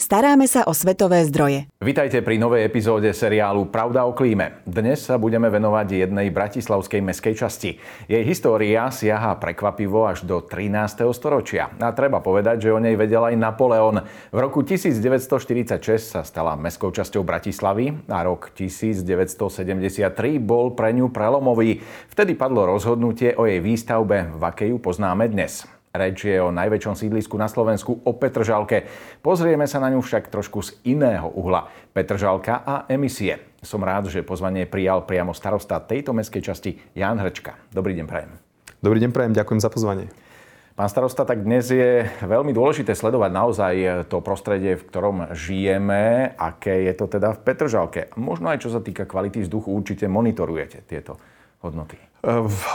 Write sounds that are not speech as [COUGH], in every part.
Staráme sa o svetové zdroje. Vitajte pri novej epizóde seriálu Pravda o klíme. Dnes sa budeme venovať jednej bratislavskej meskej časti. Jej história siaha prekvapivo až do 13. storočia. A treba povedať, že o nej vedel aj Napoleon. V roku 1946 sa stala mestskou časťou Bratislavy a rok 1973 bol pre ňu prelomový. Vtedy padlo rozhodnutie o jej výstavbe, v akej ju poznáme dnes. Reč je o najväčšom sídlisku na Slovensku, o Petržalke. Pozrieme sa na ňu však trošku z iného uhla. Petržalka a emisie. Som rád, že pozvanie prijal priamo starosta tejto mestskej časti Jan Hrčka. Dobrý deň, prajem. Dobrý deň, prajem. Ďakujem za pozvanie. Pán starosta, tak dnes je veľmi dôležité sledovať naozaj to prostredie, v ktorom žijeme, aké je to teda v Petržalke. Možno aj čo sa týka kvality vzduchu, určite monitorujete tieto hodnoty.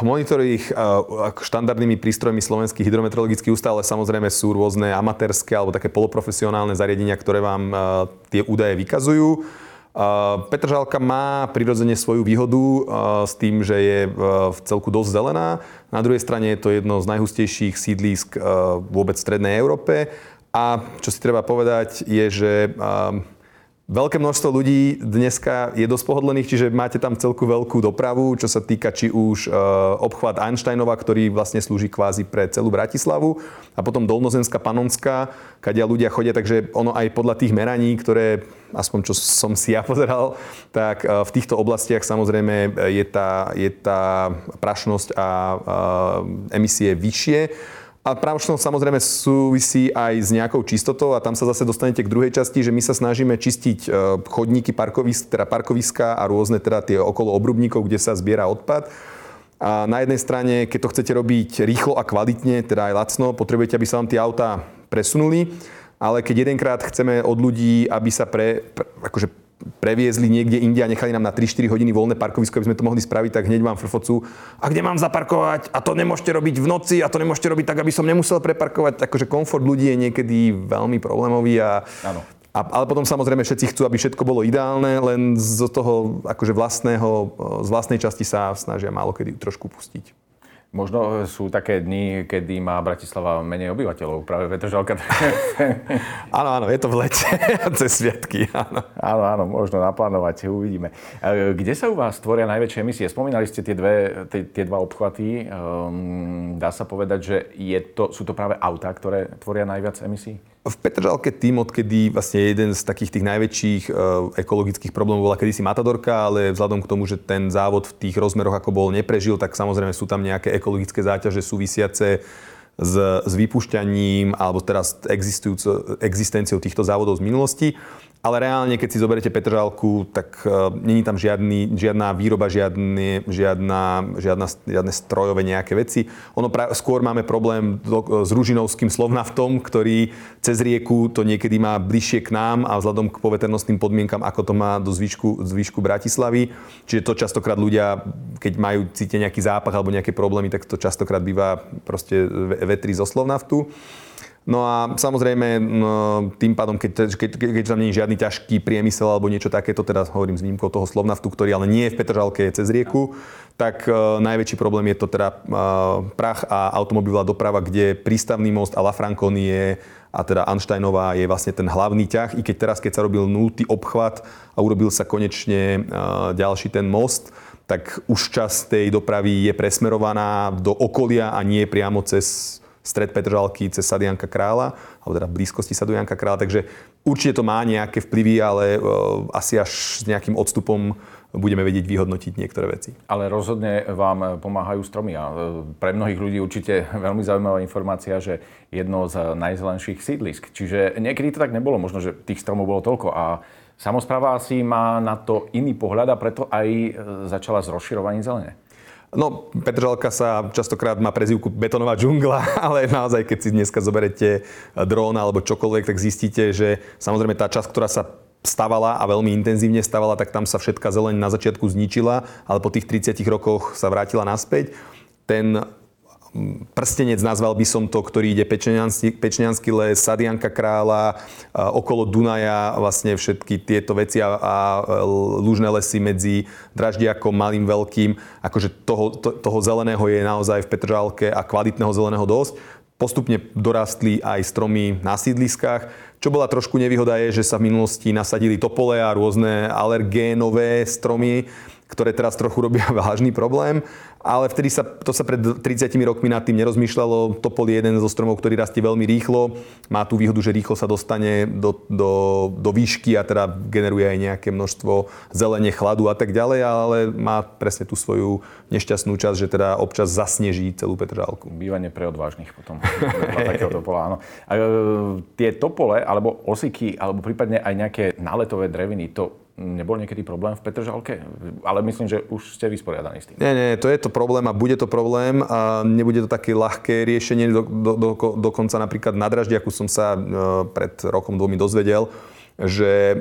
Monitori ich štandardnými prístrojmi Slovenský hydrometeorologický ústav, ale samozrejme sú rôzne amatérske alebo také poloprofesionálne zariadenia, ktoré vám tie údaje vykazujú. Petržalka má prirodzene svoju výhodu s tým, že je v celku dosť zelená. Na druhej strane je to jedno z najhustejších sídlisk vôbec v Strednej Európe. A čo si treba povedať je, že Veľké množstvo ľudí dneska je dosť pohodlených, čiže máte tam celku veľkú dopravu, čo sa týka či už e, obchvat Einsteinova, ktorý vlastne slúži kvázi pre celú Bratislavu a potom Dolnozemská Panonská, kadia ľudia chodia, takže ono aj podľa tých meraní, ktoré aspoň čo som si ja [LAUGHS] pozeral, tak e, v týchto oblastiach samozrejme je tá, je tá prašnosť a e, emisie vyššie. A právočnosť samozrejme súvisí aj s nejakou čistotou a tam sa zase dostanete k druhej časti, že my sa snažíme čistiť e, chodníky, parkovisk, teda parkoviska a rôzne teda tie okolo obrubníkov, kde sa zbiera odpad. A na jednej strane, keď to chcete robiť rýchlo a kvalitne, teda aj lacno, potrebujete, aby sa vám tie autá presunuli, ale keď jedenkrát chceme od ľudí, aby sa pre, pre akože previezli niekde inde a nechali nám na 3-4 hodiny voľné parkovisko, aby sme to mohli spraviť, tak hneď vám frfocu. A kde mám zaparkovať? A to nemôžete robiť v noci a to nemôžete robiť tak, aby som nemusel preparkovať. Takže komfort ľudí je niekedy veľmi problémový a, a, ale potom samozrejme všetci chcú, aby všetko bolo ideálne, len z toho akože vlastného, z vlastnej časti sa snažia málo kedy trošku pustiť. Možno sú také dni, kedy má Bratislava menej obyvateľov, práve Petržalka. [LAUGHS] áno, áno, je to v lete, [LAUGHS] cez sviatky, áno. Áno, áno, možno naplánovať, uvidíme. Kde sa u vás tvoria najväčšie emisie? Spomínali ste tie, dve, tie, tie dva obchvaty. Um, dá sa povedať, že je to, sú to práve autá, ktoré tvoria najviac emisí? V Petržalke tým, odkedy vlastne jeden z takých tých najväčších e, ekologických problémov bola kedysi Matadorka, ale vzhľadom k tomu, že ten závod v tých rozmeroch ako bol neprežil, tak samozrejme sú tam nejaké ekologické záťaže súvisiace s, s vypúšťaním alebo teraz existenciou týchto závodov z minulosti. Ale reálne, keď si zoberiete Petržalku, tak uh, není tam žiadny, žiadna výroba, žiadny, žiadna, žiadna, žiadne strojové nejaké veci. Ono pra, skôr máme problém do, s Ružinovským slovnaftom, ktorý cez rieku to niekedy má bližšie k nám a vzhľadom k poveternostným podmienkam, ako to má do zvyšku, zvyšku Bratislavy. Čiže to častokrát ľudia, keď majú cítiť nejaký zápach alebo nejaké problémy, tak to častokrát býva proste vetri zo slovnaftu. No a samozrejme, no, tým pádom, keď, keď, keď, tam nie je žiadny ťažký priemysel alebo niečo takéto, teda hovorím s výnimkou toho Slovnaftu, ktorý ale nie je v Petržalke, je cez rieku, tak uh, najväčší problém je to teda uh, prach a automobilová doprava, kde prístavný most a La Franconie a teda Anštajnová je vlastne ten hlavný ťah, i keď teraz, keď sa robil nultý obchvat a urobil sa konečne uh, ďalší ten most, tak už časť tej dopravy je presmerovaná do okolia a nie priamo cez stred Petržalky cez Sadianka Krála, alebo teda blízkosti Sadianka Krála, takže určite to má nejaké vplyvy, ale uh, asi až s nejakým odstupom budeme vedieť vyhodnotiť niektoré veci. Ale rozhodne vám pomáhajú stromy a e, pre mnohých ľudí určite veľmi zaujímavá informácia, že jedno z najzelenších sídlisk. Čiže niekedy to tak nebolo, možno, že tých stromov bolo toľko a Samozpráva asi má na to iný pohľad a preto aj e, začala s rozširovaním zelene. No, Petržalka sa častokrát má prezivku betonová džungla, [LAUGHS] ale naozaj, keď si dneska zoberete drón alebo čokoľvek, tak zistíte, že samozrejme tá časť, ktorá sa stavala a veľmi intenzívne stavala, tak tam sa všetka zeleň na začiatku zničila, ale po tých 30 rokoch sa vrátila naspäť. Ten prstenec, nazval by som to, ktorý ide Pečeniansky les, Sadianka kráľa, okolo Dunaja, vlastne všetky tieto veci a, a lúžne lesy medzi Draždiakom, Malým, Veľkým. Akože toho, to, toho zeleného je naozaj v Petržálke a kvalitného zeleného dosť. Postupne dorastli aj stromy na sídliskách. Čo bola trošku nevýhoda je, že sa v minulosti nasadili topole a rôzne alergénové stromy, ktoré teraz trochu robia [LAUGHS] vážny problém ale vtedy sa, to sa pred 30 rokmi nad tým nerozmýšľalo. Topol je jeden zo stromov, ktorý rastie veľmi rýchlo. Má tú výhodu, že rýchlo sa dostane do, do, do výšky a teda generuje aj nejaké množstvo zelene, chladu a tak ďalej, ale má presne tú svoju nešťastnú časť, že teda občas zasneží celú Petržálku. Bývanie pre odvážnych potom. [LAUGHS] takého topola, áno. A, e, tie topole, alebo osiky, alebo prípadne aj nejaké náletové dreviny, to nebol niekedy problém v Petržalke? Ale myslím, že už ste vysporiadaní s tým. Nie, nie, to je to problém a bude to problém a nebude to také ľahké riešenie. Do, do, do, dokonca napríklad na Draždiaku som sa e, pred rokom dvomi dozvedel, že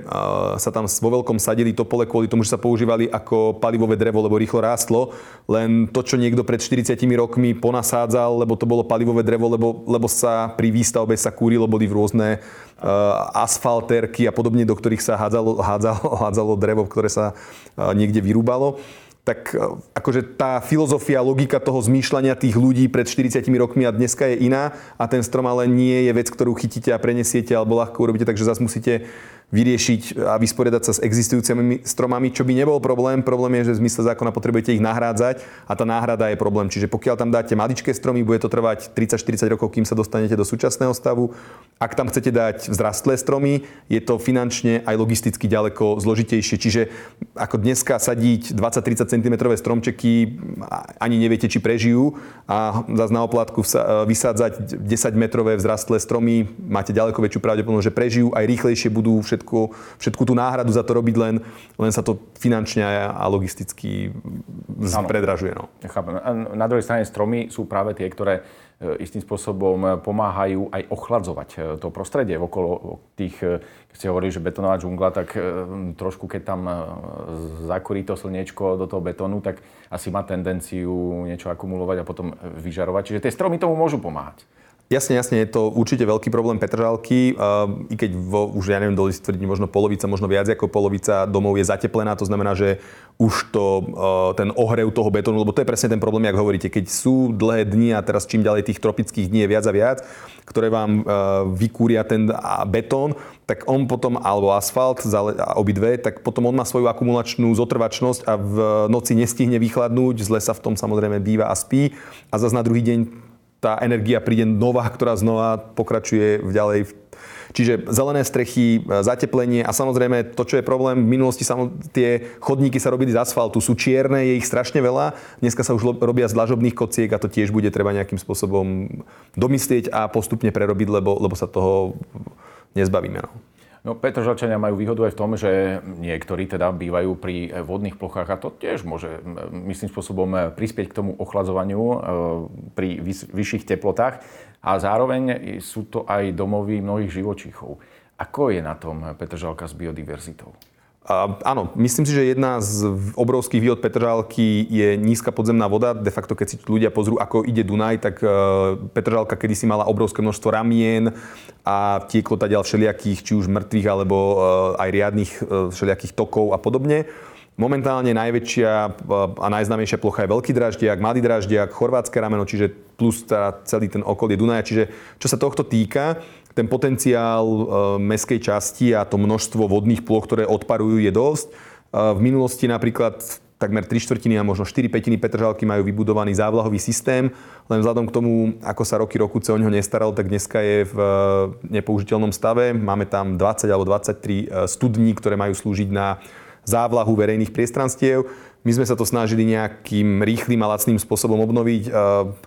sa tam vo veľkom sadili topole kvôli tomu, že sa používali ako palivové drevo, lebo rýchlo rástlo. Len to, čo niekto pred 40 rokmi ponasádzal, lebo to bolo palivové drevo, lebo, lebo sa pri výstavbe sa kúrilo, boli v rôzne uh, asfalterky a podobne, do ktorých sa hádzalo, hádzalo, [LAUGHS] hádzalo drevo, ktoré sa uh, niekde vyrúbalo tak akože tá filozofia, logika toho zmýšľania tých ľudí pred 40 rokmi a dneska je iná a ten strom ale nie je vec, ktorú chytíte a prenesiete alebo ľahko urobíte, takže zase musíte vyriešiť a vysporiadať sa s existujúcimi stromami, čo by nebol problém. Problém je, že v zmysle zákona potrebujete ich nahrádzať a tá náhrada je problém. Čiže pokiaľ tam dáte maličké stromy, bude to trvať 30-40 rokov, kým sa dostanete do súčasného stavu. Ak tam chcete dať vzrastlé stromy, je to finančne aj logisticky ďaleko zložitejšie. Čiže ako dneska sadiť 20-30 cm stromčeky, ani neviete, či prežijú a zase na oplátku vysádzať 10 metrové vzrastlé stromy, máte ďaleko väčšiu pravdepodobnosť, že prežijú, aj rýchlejšie budú všetko všetku, všetku tú náhradu za to robiť, len, len sa to finančne a logisticky predražuje. No. Ja chápem. A na druhej strane stromy sú práve tie, ktoré e, istým spôsobom pomáhajú aj ochladzovať e, to prostredie okolo tých, e, keď ste hovorili, že betónová džungla, tak trošku keď tam zakurí to slniečko do toho betónu, tak asi má tendenciu niečo akumulovať a potom vyžarovať. Čiže tie stromy tomu môžu pomáhať. Jasne, jasne, je to určite veľký problém Petržalky, i keď vo, už, ja neviem, dole tvrdí možno polovica, možno viac ako polovica domov je zateplená, to znamená, že už to, ten ohrev toho betónu, lebo to je presne ten problém, ako hovoríte, keď sú dlhé dni a teraz čím ďalej tých tropických dní je viac a viac, ktoré vám vykúria ten betón, tak on potom, alebo asfalt, obidve, tak potom on má svoju akumulačnú zotrvačnosť a v noci nestihne vychladnúť, zle sa v tom samozrejme býva a spí. A zase na druhý deň tá energia príde nová, ktorá znova pokračuje v ďalej. Čiže zelené strechy, e, zateplenie a samozrejme to, čo je problém, v minulosti tie chodníky sa robili z asfaltu, sú čierne, je ich strašne veľa, dneska sa už robia z dlažobných kociek a to tiež bude treba nejakým spôsobom domyslieť a postupne prerobiť, lebo, lebo sa toho nezbavíme. No. No, Petržalčania majú výhodu aj v tom, že niektorí teda bývajú pri vodných plochách a to tiež môže, myslím spôsobom, prispieť k tomu ochladzovaniu e, pri vyšších teplotách a zároveň sú to aj domovy mnohých živočíchov. Ako je na tom Petržalka s biodiverzitou? A, áno, myslím si, že jedna z obrovských výhod Petržalky je nízka podzemná voda. De facto, keď si ľudia pozrú, ako ide Dunaj, tak uh, Petržalka kedysi mala obrovské množstvo ramien a tieklo ďal všelijakých, či už mŕtvych, alebo uh, aj riadných všelijakých tokov a podobne. Momentálne najväčšia a najznámejšia plocha je Veľký Draždiak, Malý Draždiak, Chorvátske rameno, čiže plus tá, celý ten okolie Dunaja. Čiže čo sa tohto týka, ten potenciál e, meskej časti a to množstvo vodných ploch, ktoré odparujú, je dosť. E, v minulosti napríklad takmer 3 štvrtiny a možno 4 petiny Petržalky majú vybudovaný závlahový systém, len vzhľadom k tomu, ako sa roky rokuce o neho nestaral, tak dneska je v e, nepoužiteľnom stave. Máme tam 20 alebo 23 studní, ktoré majú slúžiť na závlahu verejných priestranstiev. My sme sa to snažili nejakým rýchlým a lacným spôsobom obnoviť.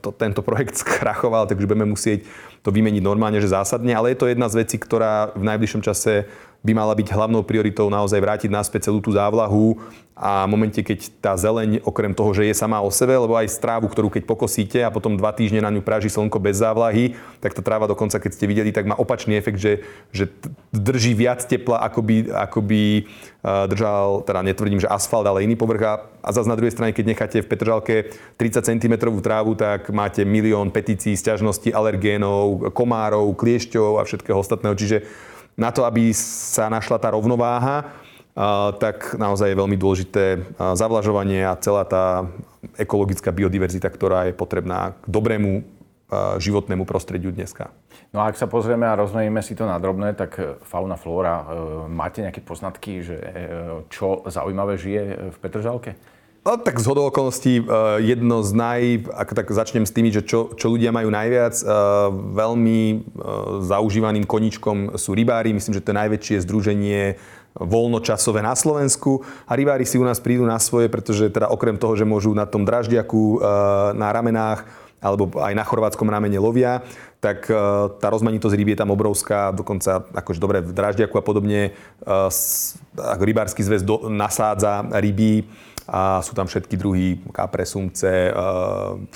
To, tento projekt [LAUGHS] skrachoval, takže budeme musieť to vymeniť normálne, že zásadne, ale je to jedna z vecí, ktorá v najbližšom čase by mala byť hlavnou prioritou naozaj vrátiť naspäť celú tú závlahu a v momente, keď tá zeleň, okrem toho, že je sama o sebe, lebo aj strávu, ktorú keď pokosíte a potom dva týždne na ňu praží slnko bez závlahy, tak tá tráva dokonca, keď ste videli, tak má opačný efekt, že, že drží viac tepla, ako by, ako by držal, teda netvrdím, že asfalt, ale iný povrch. A, a zase na druhej strane, keď necháte v Petržalke 30 cm trávu, tak máte milión petícií, sťažností, alergénov, komárov, kliešťov a všetkého ostatného. Čiže na to, aby sa našla tá rovnováha, tak naozaj je veľmi dôležité zavlažovanie a celá tá ekologická biodiverzita, ktorá je potrebná k dobrému životnému prostrediu dneska. No a ak sa pozrieme a rozmeníme si to na drobné, tak e, fauna, flóra, e, máte nejaké poznatky, že e, čo zaujímavé žije v Petržalke? No, tak z hodou okolností jedno z naj... Ako tak začnem s tými, že čo, čo ľudia majú najviac. Veľmi zaužívaným koničkom sú rybári. Myslím, že to je najväčšie združenie voľnočasové na Slovensku a rybári si u nás prídu na svoje, pretože teda okrem toho, že môžu na tom draždiaku e, na ramenách alebo aj na chorvátskom ramene lovia, tak e, tá rozmanitosť rýb je tam obrovská, dokonca akože dobre v draždiaku a podobne e, ako rybársky zväz do, nasádza ryby a sú tam všetky druhy kapre, sumce,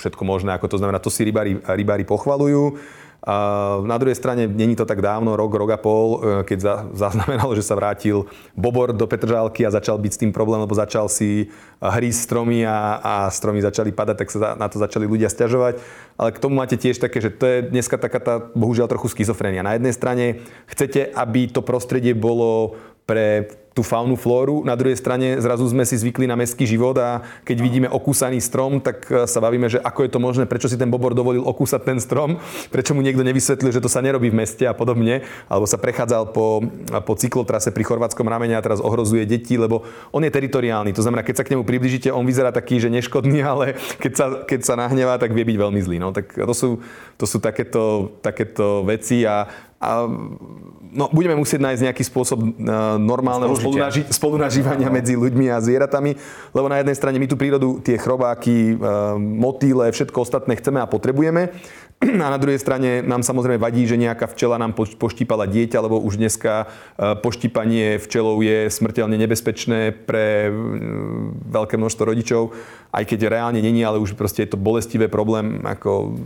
všetko možné, ako to znamená, to si rybári, rybári pochvalujú. A na druhej strane, není to tak dávno, rok, rok a pol, e, keď za, zaznamenalo, že sa vrátil Bobor do Petržálky a začal byť s tým problém, lebo začal si hrísť stromy a, a stromy začali padať, tak sa na to začali ľudia stiažovať. Ale k tomu máte tiež také, že to je dneska taká tá, bohužiaľ, trochu schizofrenia. Na jednej strane chcete, aby to prostredie bolo pre tú faunu, flóru. Na druhej strane zrazu sme si zvykli na mestský život a keď vidíme okúsaný strom, tak e, sa bavíme, že ako je to možné, prečo si ten bobor dovolil okúsať ten strom, prečo mu niekto nevysvetlil, že to sa nerobí v meste a podobne, alebo sa prechádzal po, po cyklotrase pri chorvátskom ramene a teraz ohrozuje deti, lebo on je teritoriálny. To znamená, keď sa k nemu približíte, on vyzerá taký, že neškodný, [LAUGHS] ale keď sa, keď sa nahnevá, tak vie byť veľmi zlý. No, tak to sú, to sú takéto, takéto veci a, a no, budeme musieť nájsť nejaký spôsob uh, normálneho spolunaži- spolunažívania medzi ľuďmi a zvieratami, lebo na jednej strane my tú prírodu, tie chrobáky, uh, motýle, všetko ostatné chceme a potrebujeme. A na druhej strane nám samozrejme vadí, že nejaká včela nám poštípala dieťa, lebo už dneska uh, poštípanie včelou je smrteľne nebezpečné pre veľké množstvo rodičov, aj keď reálne není, ale už proste je to bolestivé problém, ako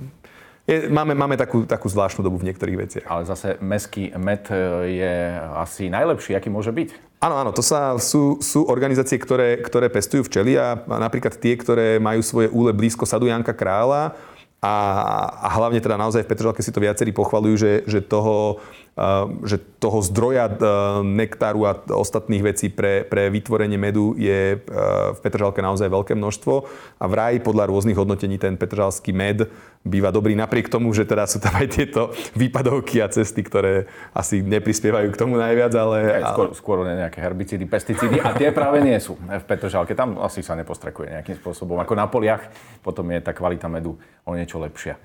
je, máme, máme takú, takú zvláštnu dobu v niektorých veciach. Ale zase meský med e, je asi najlepší, aký môže byť. Áno, áno, to sa, sú, sú organizácie, ktoré, ktoré pestujú včely a, a napríklad tie, ktoré majú svoje úle blízko sadu Janka Krála a, a hlavne teda naozaj v Petržalke si to viacerí pochvalujú, že, že toho že toho zdroja nektáru a ostatných vecí pre, pre vytvorenie medu je v Petržalke naozaj veľké množstvo a vraj podľa rôznych hodnotení ten petržalský med býva dobrý napriek tomu, že teda sú tam aj tieto výpadovky a cesty, ktoré asi neprispievajú k tomu najviac, ale... Aj, skôr, skôr nejaké herbicídy, pesticídy a tie práve nie sú v Petržalke. Tam asi sa nepostrekuje nejakým spôsobom. Ako na poliach potom je tá kvalita medu o niečo lepšia.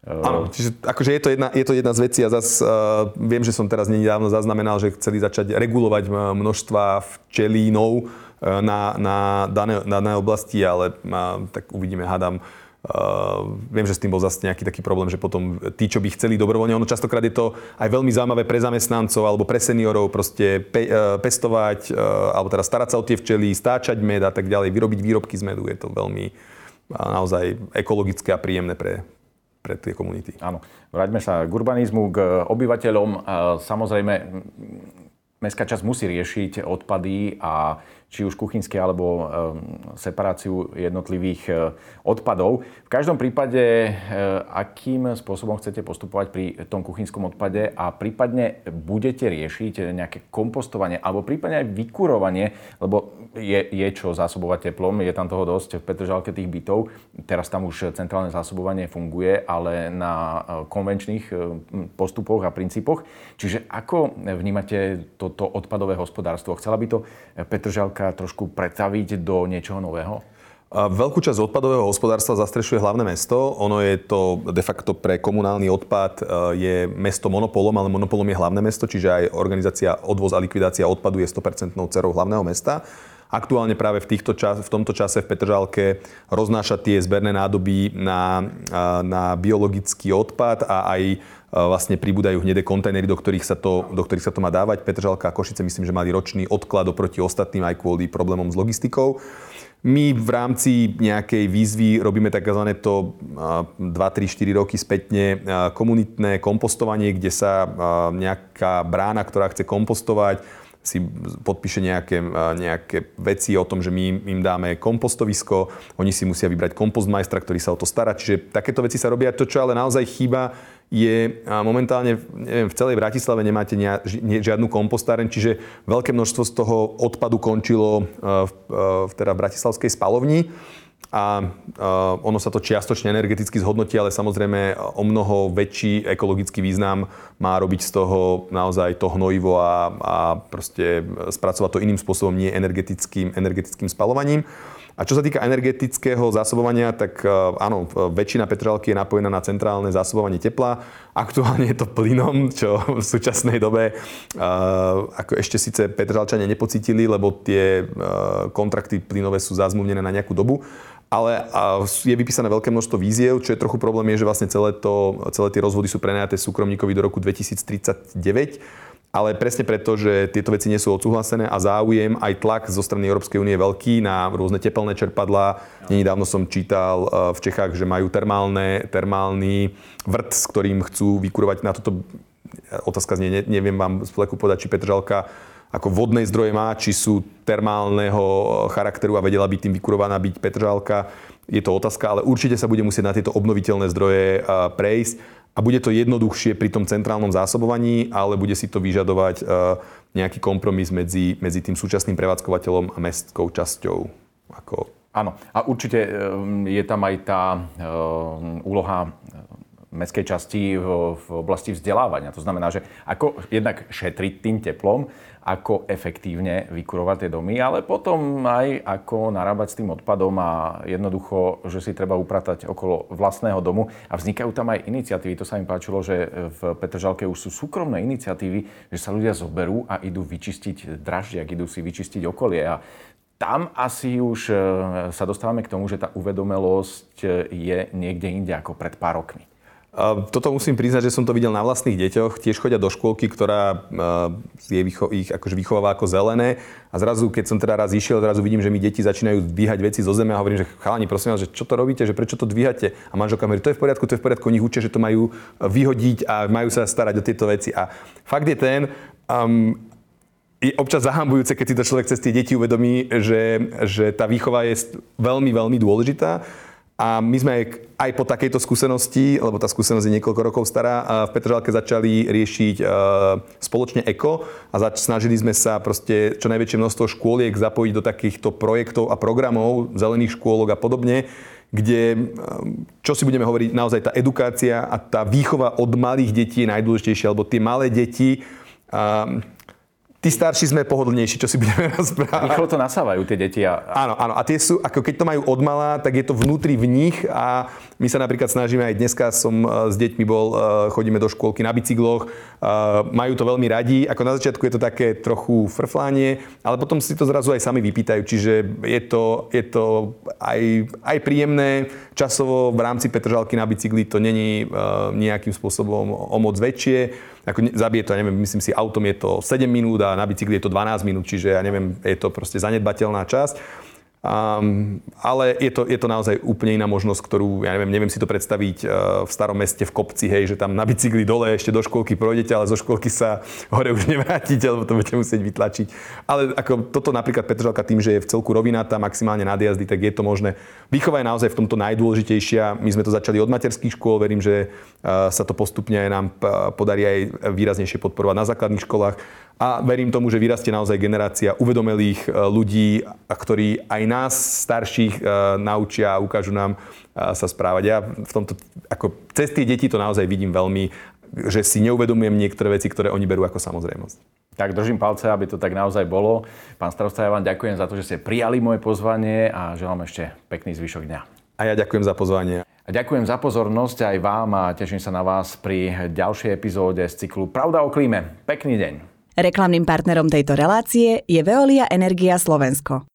Áno, čiže akože je to jedna, je to jedna z vecí a zase uh, viem, že som teraz nedávno zaznamenal, že chceli začať regulovať množstva včelínov uh, na, na dané, dané oblasti, ale uh, tak uvidíme, hádam. Uh, viem, že s tým bol zase nejaký taký problém, že potom tí, čo by chceli dobrovoľne, ono častokrát je to aj veľmi zaujímavé pre zamestnancov alebo pre seniorov proste pe, uh, pestovať, uh, alebo teda starať sa o tie včely, stáčať med a tak ďalej, vyrobiť výrobky z medu. Je to veľmi uh, naozaj ekologické a príjemné pre, pre tie komunity. Áno. Vráťme sa k urbanizmu, k obyvateľom. Samozrejme, mestská časť musí riešiť odpady a či už kuchynské alebo ehm, separáciu jednotlivých e, odpadov. V každom prípade, e, akým spôsobom chcete postupovať pri tom kuchynskom odpade a prípadne budete riešiť nejaké kompostovanie alebo prípadne aj vykurovanie, lebo je, je čo zásobovať teplom, je tam toho dosť v Petržalke tých bytov. Teraz tam už centrálne zásobovanie funguje, ale na e, konvenčných postupoch a princípoch. Čiže ako vnímate toto odpadové hospodárstvo? Chcela by to Petržalka Slovenska trošku pretaviť do niečoho nového? Veľkú časť odpadového hospodárstva zastrešuje hlavné mesto. Ono je to de facto pre komunálny odpad e, je mesto monopolom, ale monopolom je hlavné mesto, čiže aj organizácia odvoz a likvidácia odpadu je 100% cerou hlavného mesta. Aktuálne práve v, týchto čas, v tomto čase v Petržalke roznáša tie zberné nádoby na, na biologický odpad a aj vlastne pribúdajú hnedé kontajnery, do ktorých, sa to, do ktorých sa to má dávať. Petržalka a Košice myslím, že mali ročný odklad oproti ostatným aj kvôli problémom s logistikou. My v rámci nejakej výzvy robíme tzv. to 2, 3, 4 roky spätne komunitné kompostovanie, kde sa nejaká brána, ktorá chce kompostovať, si podpíše nejaké, nejaké veci o tom, že my im dáme kompostovisko, oni si musia vybrať kompostmajstra, ktorý sa o to stará. Čiže takéto veci sa robia. To, čo ale naozaj chýba, je momentálne neviem, v celej Bratislave nemáte žiadnu kompostáren, čiže veľké množstvo z toho odpadu končilo v, v, teda v Bratislavskej spalovni a ono sa to čiastočne energeticky zhodnotí, ale samozrejme o mnoho väčší ekologický význam má robiť z toho naozaj to hnojivo a, a proste spracovať to iným spôsobom, nie energetickým, energetickým spalovaním. A čo sa týka energetického zásobovania, tak e, áno, väčšina Petržalky je napojená na centrálne zásobovanie tepla. Aktuálne je to plynom, čo [LAUGHS] v súčasnej dobe uh, ako ešte síce Petržalčania nepocítili, lebo tie kontrakty plynové sú zazmluvnené na nejakú dobu. Ale je vypísané veľké množstvo víziev, čo je trochu problém, je, že vlastne celé, to, celé tie rozvody sú prenajaté súkromníkovi do roku 2039 ale presne preto, že tieto veci nie sú odsúhlasené a záujem aj tlak zo strany Európskej únie je veľký na rôzne tepelné čerpadlá. Nedávno som čítal eh, v Čechách, že majú termálne, termálny vrt, s ktorým chcú vykurovať na toto otázka znie, neviem vám z fleku povedať, či Petržalka ako vodnej zdroje má, či sú termálneho charakteru a vedela by tým vykurovaná byť Petržalka. Je to otázka, ale určite sa bude musieť na tieto obnoviteľné zdroje eh, prejsť a bude to jednoduchšie pri tom centrálnom zásobovaní, ale bude si to vyžadovať e, nejaký kompromis medzi, medzi tým súčasným prevádzkovateľom a mestskou časťou. Ako... Áno, a určite e, je tam aj tá e, úloha mestskej časti v, v oblasti vzdelávania. To znamená, že ako jednak šetriť tým teplom, ako efektívne vykurovať tie domy, ale potom aj ako narábať s tým odpadom a jednoducho, že si treba upratať okolo vlastného domu. A vznikajú tam aj iniciatívy. To sa mi páčilo, že v Petržalke už sú súkromné iniciatívy, že sa ľudia zoberú a idú vyčistiť draždiak, idú si vyčistiť okolie. A tam asi už e, sa dostávame k tomu, že tá uvedomelosť je niekde inde ako pred pár rokmi. Toto musím priznať, že som to videl na vlastných deťoch. Tiež chodia do škôlky, ktorá je ich akože vychováva ako zelené. A zrazu, keď som teda raz išiel, zrazu vidím, že mi deti začínajú dvíhať veci zo zeme a hovorím, že chalani, prosím vás, že čo to robíte, že prečo to dvíhate? A manželka hovorí, to je v poriadku, to je v poriadku, oni učia, že to majú vyhodiť a majú sa starať o tieto veci. A fakt je ten, um, je občas zahambujúce, keď si to človek cez tie deti uvedomí, že, že tá výchova je veľmi, veľmi dôležitá. A my sme aj po takejto skúsenosti, lebo tá skúsenosť je niekoľko rokov stará, v Petržalke začali riešiť e, spoločne eko a zač- snažili sme sa proste čo najväčšie množstvo škôliek zapojiť do takýchto projektov a programov, zelených škôlok a podobne, kde, e, čo si budeme hovoriť, naozaj tá edukácia a tá výchova od malých detí je najdôležitejšia, lebo tie malé deti Tí starší sme pohodlnejší, čo si budeme [LAUGHS] rozprávať. Rýchlo to nasávajú tie deti. A... Áno, áno. A tie sú, ako keď to majú odmala, tak je to vnútri v nich a my sa napríklad snažíme, aj dneska som e, s deťmi bol, e, chodíme do škôlky na bicykloch, e, majú to veľmi radi. Ako na začiatku je to také trochu frflánie, ale potom si to zrazu aj sami vypýtajú. Čiže je to, je to aj, aj príjemné. Časovo v rámci Petržalky na bicykli to není nejakým spôsobom o moc väčšie ako zabije to, ja neviem, myslím si, autom je to 7 minút a na bicykli je to 12 minút, čiže ja neviem, je to proste zanedbateľná časť. Um, ale je to, je to naozaj úplne iná možnosť, ktorú, ja neviem, neviem si to predstaviť uh, v starom meste v kopci, hej, že tam na bicykli dole ešte do školky projdete, ale zo školky sa hore už nevrátite, lebo to budete musieť vytlačiť. Ale ako toto napríklad Petržalka tým, že je v celku rovinatá, maximálne nadjazdy, tak je to možné. Výchova je naozaj v tomto najdôležitejšia. My sme to začali od materských škôl, verím, že uh, sa to postupne aj nám uh, podarí aj výraznejšie podporovať na základných školách a verím tomu, že vyrastie naozaj generácia uvedomelých e, ľudí, ktorí aj nás starších e, naučia a ukážu nám e, sa správať. Ja v tomto, ako cez tie deti to naozaj vidím veľmi, že si neuvedomujem niektoré veci, ktoré oni berú ako samozrejmosť. Tak držím palce, aby to tak naozaj bolo. Pán starosta, ja vám ďakujem za to, že ste prijali moje pozvanie a želám ešte pekný zvyšok dňa. A ja ďakujem za pozvanie. A ďakujem za pozornosť aj vám a teším sa na vás pri ďalšej epizóde z cyklu Pravda o klíme. Pekný deň. Reklamným partnerom tejto relácie je Veolia Energia Slovensko.